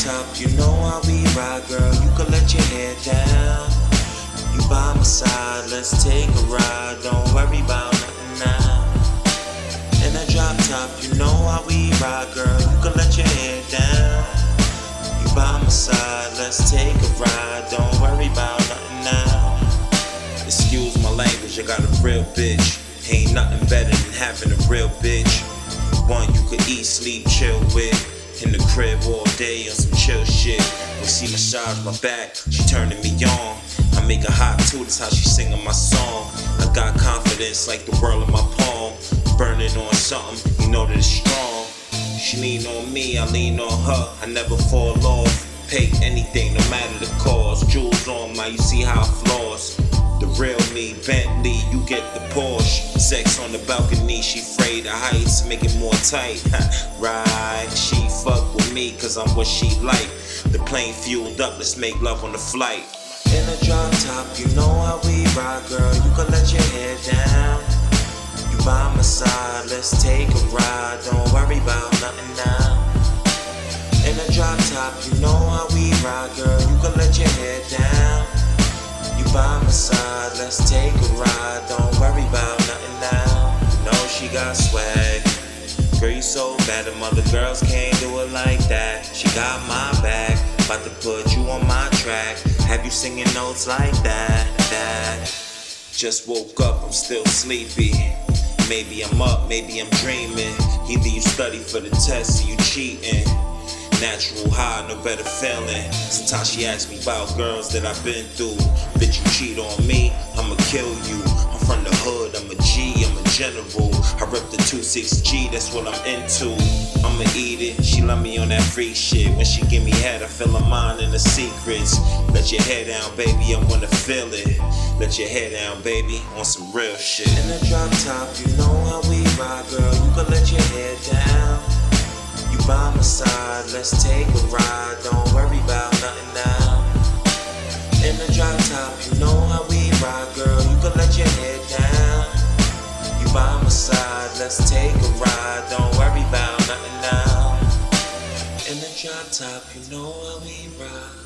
top, you know how we ride, girl. You can let your hair down. You by my side, let's take a ride. Don't worry about nothing now. In a drop top, you know how we ride, girl. You can let your hair down. You by my side, let's take a ride. Don't worry about nothing now. Excuse my language, I got a real bitch. Ain't nothing better than having a real bitch. One you could eat, sleep, chill with. In the crib all day on some chill shit. When she massage my back, she turning me on. I make her hot too, that's how she singing my song. I got confidence like the world in my palm. Burning on something, you know that it's strong. She lean on me, I lean on her. I never fall off. Pay anything, no matter the cause. Jewels on my, you see how I floss. The Bentley, you get the Porsche. Sex on the balcony, she afraid of heights, make it more tight. right, she fuck with me, cause I'm what she like. The plane fueled up, let's make love on the flight. In a drop top, you know how we ride, girl. You can let your head down. You by my side, let's take a ride. Don't worry about nothing now. In a drop top, you know how we ride, girl. You can let your head down. You by my side, let's take got swag. Girl, you so bad, the mother girls can't do it like that. She got my back, about to put you on my track. Have you singing notes like that? That. Just woke up, I'm still sleepy. Maybe I'm up, maybe I'm dreaming. Either you study for the test or you cheating. Natural high, no better feeling. Sometimes she asks me about girls that I've been through. Bitch, you cheat on me, I'ma kill you. General. I rep the 26G, that's what I'm into. I'ma eat it, she love me on that free shit. When she give me head, I feel her mind in the secrets. Let your head down, baby, I wanna feel it. Let your head down, baby, on some real shit. In the drop top, you know how we ride, girl. You can let your head down. You by my side, let's take a ride. Don't worry about let's take a ride. Don't worry about nothing now. In the drop top, you know how we ride.